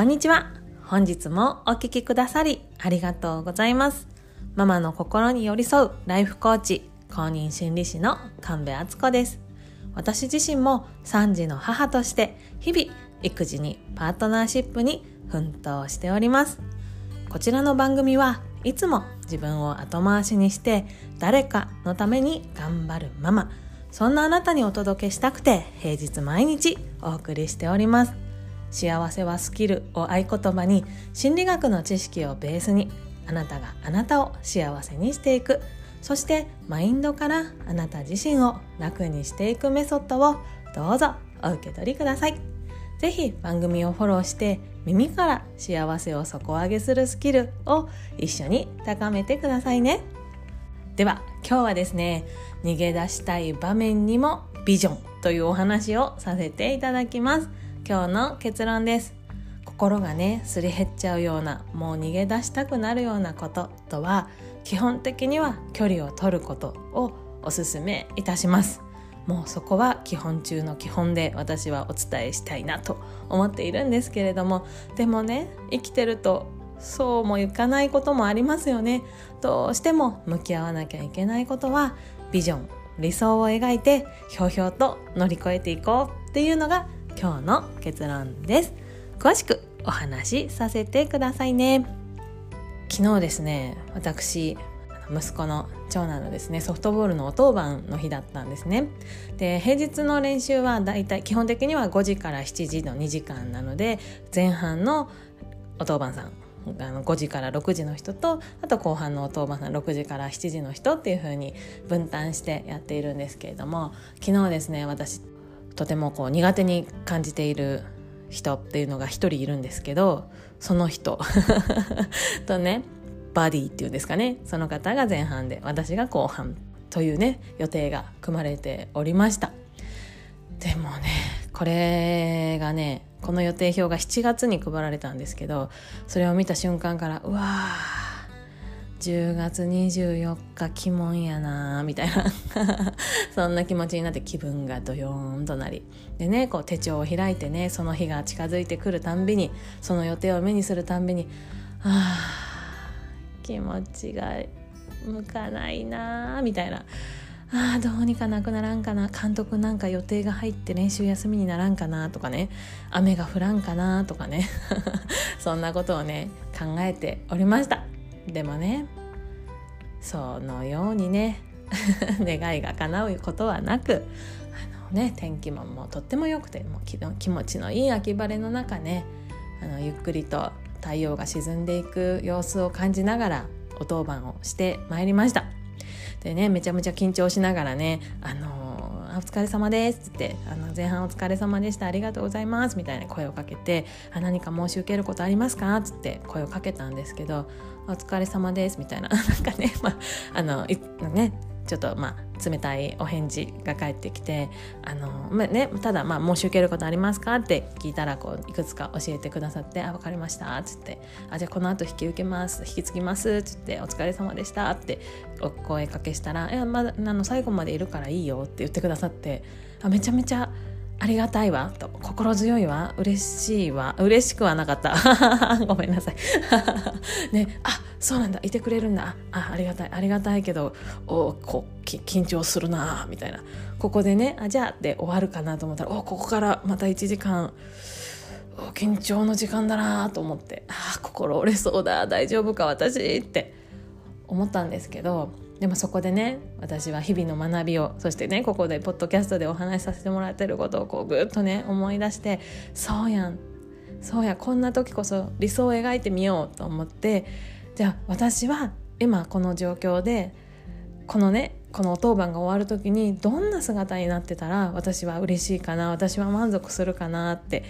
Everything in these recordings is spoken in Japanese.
こんにちは。本日もお聞きくださりありがとうございます。ママの心に寄り添うライフコーチ、公認心理師の神戸敦子です。私自身も3児の母として日々育児にパートナーシップに奮闘しております。こちらの番組はいつも自分を後回しにして誰かのために頑張るママ、そんなあなたにお届けしたくて平日毎日お送りしております。幸せはスキルを合言葉に心理学の知識をベースにあなたがあなたを幸せにしていくそしてマインドからあなた自身を楽にしていくメソッドをどうぞお受け取りください。是非番組をフォローして耳から幸せを底上げするスキルを一緒に高めてくださいね。では今日はですね逃げ出したい場面にもビジョンというお話をさせていただきます。今日の結論です。心がねすり減っちゃうようなもう逃げ出したくなるようなこととは基本的には距離を取ることをおすすめいたします。もうそこは基本中の基本で私はお伝えしたいなと思っているんですけれどもでもね生きてるとそうもいかないこともありますよねどうしても向き合わなきゃいけないことはビジョン理想を描いてひょうひょうと乗り越えていこうっていうのが今日の結論です。詳しくお話しさせてくださいね。昨日ですね私息子の長男のですねソフトボールのお当番の日だったんですね。で平日の練習はだいたい基本的には5時から7時の2時間なので前半のお当番さんあの5時から6時の人とあと後半のお当番さん6時から7時の人っていう風に分担してやっているんですけれども昨日ですね私とてもこう苦手に感じている人っていうのが一人いるんですけどその人 とねバディっていうんですかね。その方が前半で私が後半というね予定が組まれておりました。でもねこれがねこの予定表が7月に配られたんですけどそれを見た瞬間からうわー10月24日鬼門やなみたいな。そんな気持ちになって気分がドヨーンとなり。でねこう手帳を開いてねその日が近づいてくるたんびにその予定を目にするたんびにあ気持ちが向かないなみたいな。あどうにかなくならんかな。監督なんか予定が入って練習休みにならんかなとかね。雨が降らんかなとかね。そんなことをね考えておりました。でもねそのようにね 願いが叶うことはなくあの、ね、天気ももうとっても良くてもう気持ちのいい秋晴れの中ねあのゆっくりと太陽が沈んでいく様子を感じながらお当番をしてまいりました。でねめちゃめちゃ緊張しながらね「あのお疲れ様です」ってあの前半お疲れ様でしたありがとうございます」みたいな声をかけて「あ何か申し受けることありますか?」っつって声をかけたんですけど「お疲れ様です」みたいななんかね,、まあ、あのねちょっとまあ冷たいお返事が返ってきてあの、まあね、ただまあ申し受けることありますかって聞いたらこういくつか教えてくださって「あ分かりました」っつって「あじゃあこの後引き受けます引き継ぎます」っつって「お疲れ様でした」ってお声かけしたら「いやまだあの最後までいるからいいよ」って言ってくださってあめちゃめちゃありがたいわと。心強いわ嬉しいわ嬉しくはなかった。ごめんなさい。ねあそうなんだ。いてくれるんだ。あありがたい。ありがたいけどおこ緊張するなみたいな。ここでねあじゃあで終わるかなと思ったらおここからまた1時間緊張の時間だなと思って。あ心折れそうだ。大丈夫か私？って思ったんですけどでもそこでね私は日々の学びをそしてねここでポッドキャストでお話しさせてもらってることをこうぐっとね思い出してそうやん。そうやこんな時こそ理想を描いてみようと思ってじゃあ私は今この状況でこのねこのお当番が終わる時にどんな姿になってたら私は嬉しいかな私は満足するかなって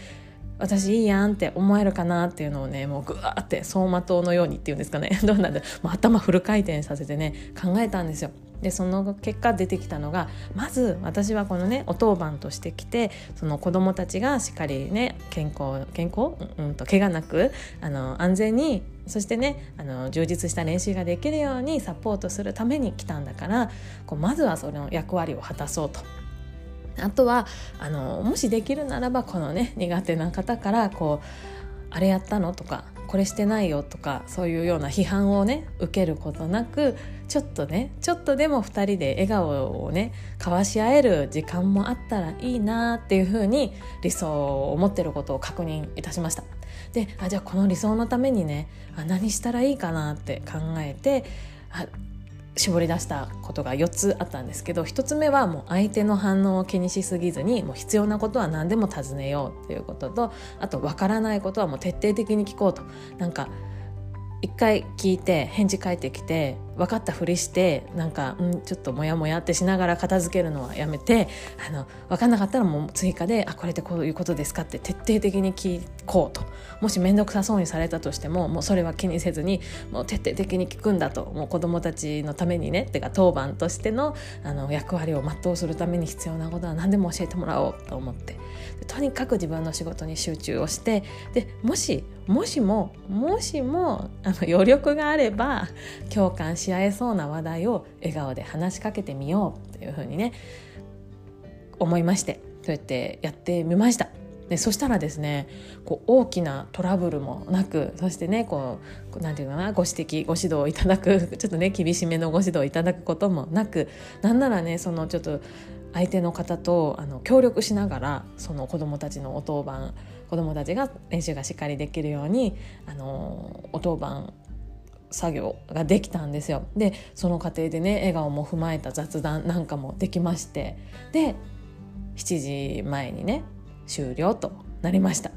私いいやんって思えるかなっていうのをねもうぐわーって走馬灯のようにっていうんですかね。どうなんでもう頭フル回転させてね考えたんですよ。でその結果出てきたのがまず私はこのねお当番としてきてその子どもたちがしっかりね健康健康、うんと怪我なくあの安全にそしてねあの充実した練習ができるようにサポートするために来たんだからこうまずはその役割を果たそうと。あとはあのもしできるならばこのね苦手な方からこうあれやったのとかこれしてないよとかそういうような批判をね受けることなくちょっとねちょっとでも2人で笑顔をね交わし合える時間もあったらいいなっていうふうに理想を持ってることを確認いたしました。であじゃあこの理想のためにねあ何したらいいかなって考えてあ絞り出したことが4つあったんですけど1つ目はもう相手の反応を気にしすぎずにもう必要なことは何でも尋ねようっていうこととあと分からないことはもう徹底的に聞こうと。なんか一回聞いて返事返ってきて分かったふりしてなんか、うん、ちょっとモヤモヤってしながら片付けるのはやめてあの分かんなかったらもう追加で「あこれってこういうことですか?」って徹底的に聞こうともし面倒くさそうにされたとしてももうそれは気にせずにもう徹底的に聞くんだともう子どもたちのためにねってか当番としてのあの役割を全うするために必要なことは何でも教えてもらおうと思ってとにかく自分の仕事に集中をしてでもしもしももしもあの余力があれば共感し合えそうな話題を笑顔で話しかけてみようっていうふうにね思いましてそうやってやってみました。でそしたらですねこう大きなトラブルもなくそしてねこうなんていうかなご指摘ご指導をいただくちょっとね厳しめのご指導をいただくこともなくなんならねそのちょっと相手の方とあの協力しながらその子どもたちのお当番子どもたちが練習がしっかりできるようにあのお当番作業ができたんですよ。でその過程でね笑顔も踏まえた雑談なんかもできまして。で7時前にね終了となりました。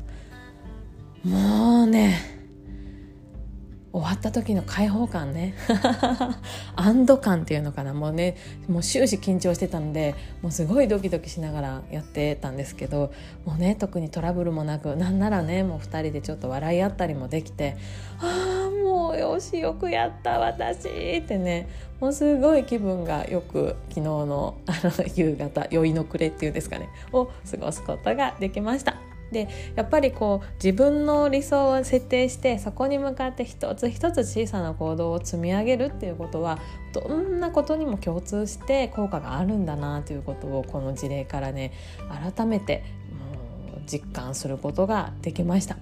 もうね終わった時の解放感ね。安堵感っていうのかな。もうねもう終始緊張してたのでもうすごいドキドキしながらやってたんですけどもうね特にトラブルもなくなんならねもう2人でちょっと笑い合ったりもできてああうよしよくやった私ってねもうすごい気分がよく昨日のあの夕方酔いの暮れっていうんですかねを過ごすことができました。でやっぱりこう自分の理想を設定してそこに向かって一つ一つ小さな行動を積み上げるっていうことはどんなことにも共通して効果があるんだなということをこの事例からね改めてもう実感することができました。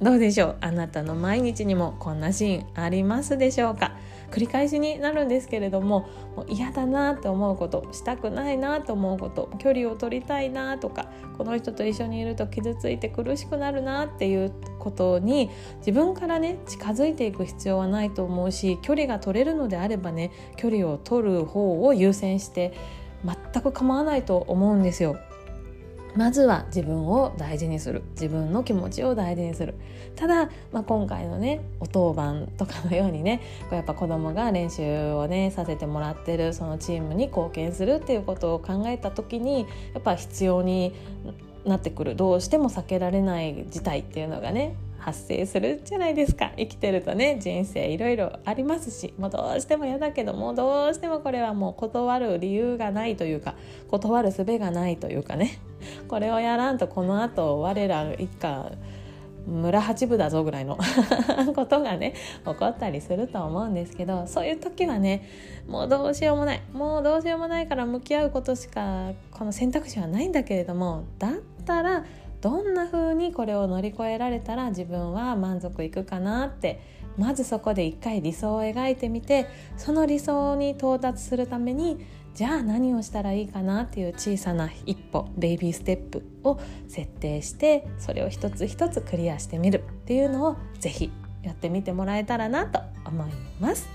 どうでしょう？あなたの毎日にもこんなシーンありますでしょうか？繰り返しになるんですけれどももう嫌だなと思うことしたくないなと思うこと距離を取りたいなとかこの人と一緒にいると傷ついて苦しくなるなっていうことに自分からね近づいていく必要はないと思うし距離が取れるのであればね距離を取る方を優先して全く構わないと思うんですよ。まずは自分を大事にする。自分の気持ちを大事にする。ただ、まあ、今回のねお当番とかのようにねこうやっぱ子供が練習をねさせてもらってるそのチームに貢献するっていうことを考えた時にやっぱ必要になってくる。どうしても避けられない事態っていうのがね発生するじゃないですか。生きてるとね人生いろいろありますしもうどうしても嫌だけどもうどうしてもこれはもう断る理由がないというか断る術がないというかね。これをやらんとこのあと我ら一家村八部だぞぐらいの ことがね起こったりすると思うんですけどそういう時はねもうどうしようもない。もうどうしようもないから向き合うことしかこの選択肢はないんだけれどもだったらどんな風にこれを乗り越えられたら自分は満足いくかなってまずそこで一回理想を描いてみてその理想に到達するためにじゃあ何をしたらいいかなっていう小さな一歩ベイビーステップを設定してそれを一つ一つクリアしてみるっていうのを是非やってみてもらえたらなと思います。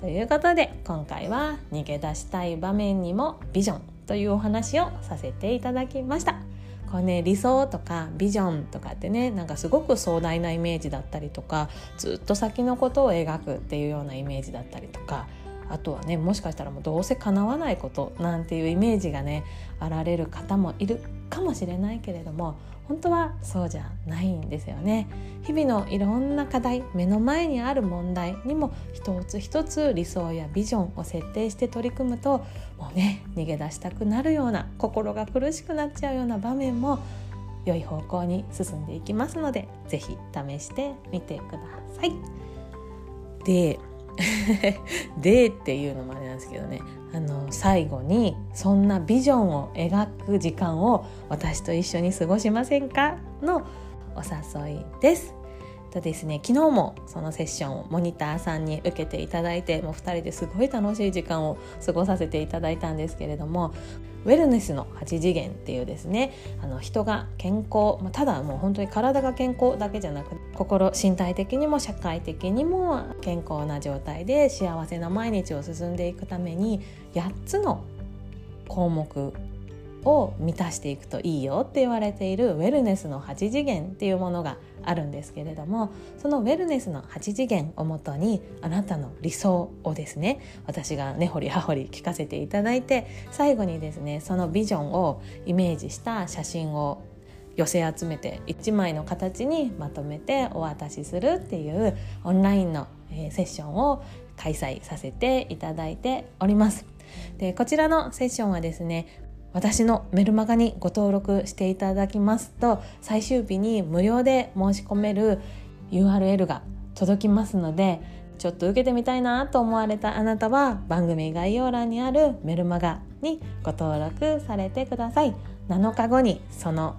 ということで今回は逃げ出したい場面にもビジョンというお話をさせていただきました。こうね理想とかビジョンとかってねなんかすごく壮大なイメージだったりとかずっと先のことを描くっていうようなイメージだったりとかあとはねもしかしたらもうどうせ叶わないことなんていうイメージがねあられる方もいるかもしれないけれども本当はそうじゃないんですよね日々のいろんな課題目の前にある問題にも一つ一つ理想やビジョンを設定して取り組むともうね逃げ出したくなるような心が苦しくなっちゃうような場面も良い方向に進んでいきますので是非試してみてください。で でっていうのもあれなんですけどね。あの最後にそんなビジョンを描く時間を私と一緒に過ごしませんかのお誘いです。とですね昨日もそのセッションをモニターさんに受けていただいてもう2人ですごい楽しい時間を過ごさせていただいたんですけれどもウェルネスの8次元っていうですねあの人が健康、まあ、ただもう本当に体が健康だけじゃなく心身体的にも社会的にも健康な状態で幸せな毎日を進んでいくために8つの項目を満たしていくといいよって言われているウェルネスの8次元っていうものがあるんですけれどもそのウェルネスの8次元をもとにあなたの理想をですね私が根掘り葉掘り聞かせていただいて最後にですねそのビジョンをイメージした写真を寄せ集めて1枚の形にまとめてお渡しするっていうオンラインのセッションを開催させていただいております。でこちらのセッションはですね私のメルマガにご登録していただきますと最終日に無料で申し込める URL が届きますのでちょっと受けてみたいなと思われたあなたは番組概要欄にあるメルマガにご登録されてください。7日後にその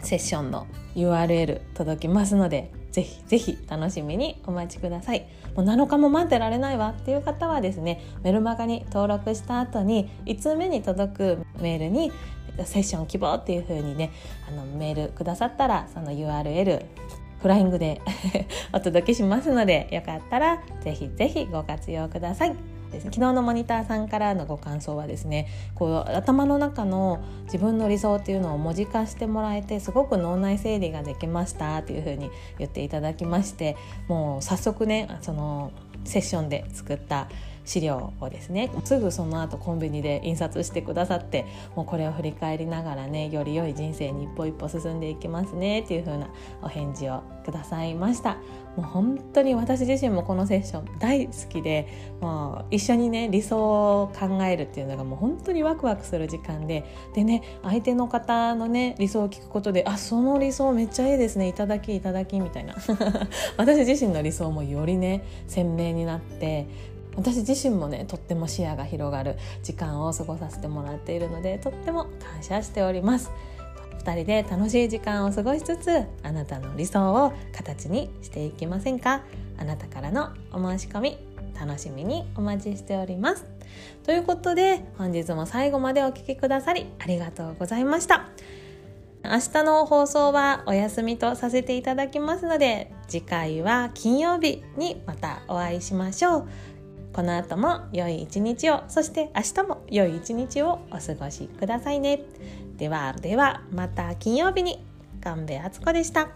セッションの URL 届きますのでぜひぜひ楽しみにお待ちくださいもう7日も待ってられないわっていう方はですねメルマガに登録した後に1通目に届くメールにセッション希望っていう風にねあのメールくださったらその URL フライングで お届けしますのでよかったらぜひぜひご活用ください。ですね。昨日のモニターさんからのご感想はですねこう頭の中の自分の理想っていうのを文字化してもらえてすごく脳内整理ができましたっていうふうに言っていただきましてもう早速ねそのセッションで作った資料をですねすぐその後コンビニで印刷してくださってもうこれを振り返りながらねより良い人生に一歩一歩進んでいきますねっていう風なお返事をくださいました。もう本当に私自身もこのセッション大好きでもう一緒にね理想を考えるっていうのがもう本当にワクワクする時間ででね相手の方のね理想を聞くことであその理想めっちゃいいですねいただきいただきみたいな。私自身の理想もよりね鮮明になって私自身もねとっても視野が広がる時間を過ごさせてもらっているのでとっても感謝しております。2人で楽しい時間を過ごしつつあなたの理想を形にしていきませんか？あなたからのお申し込み楽しみにお待ちしております。ということで本日も最後までお聴きくださりありがとうございました。明日の放送はお休みとさせていただきますので次回は金曜日にまたお会いしましょう。この後も良い一日をそして明日も良い一日をお過ごしくださいねではではまた金曜日に神戸敦子でした。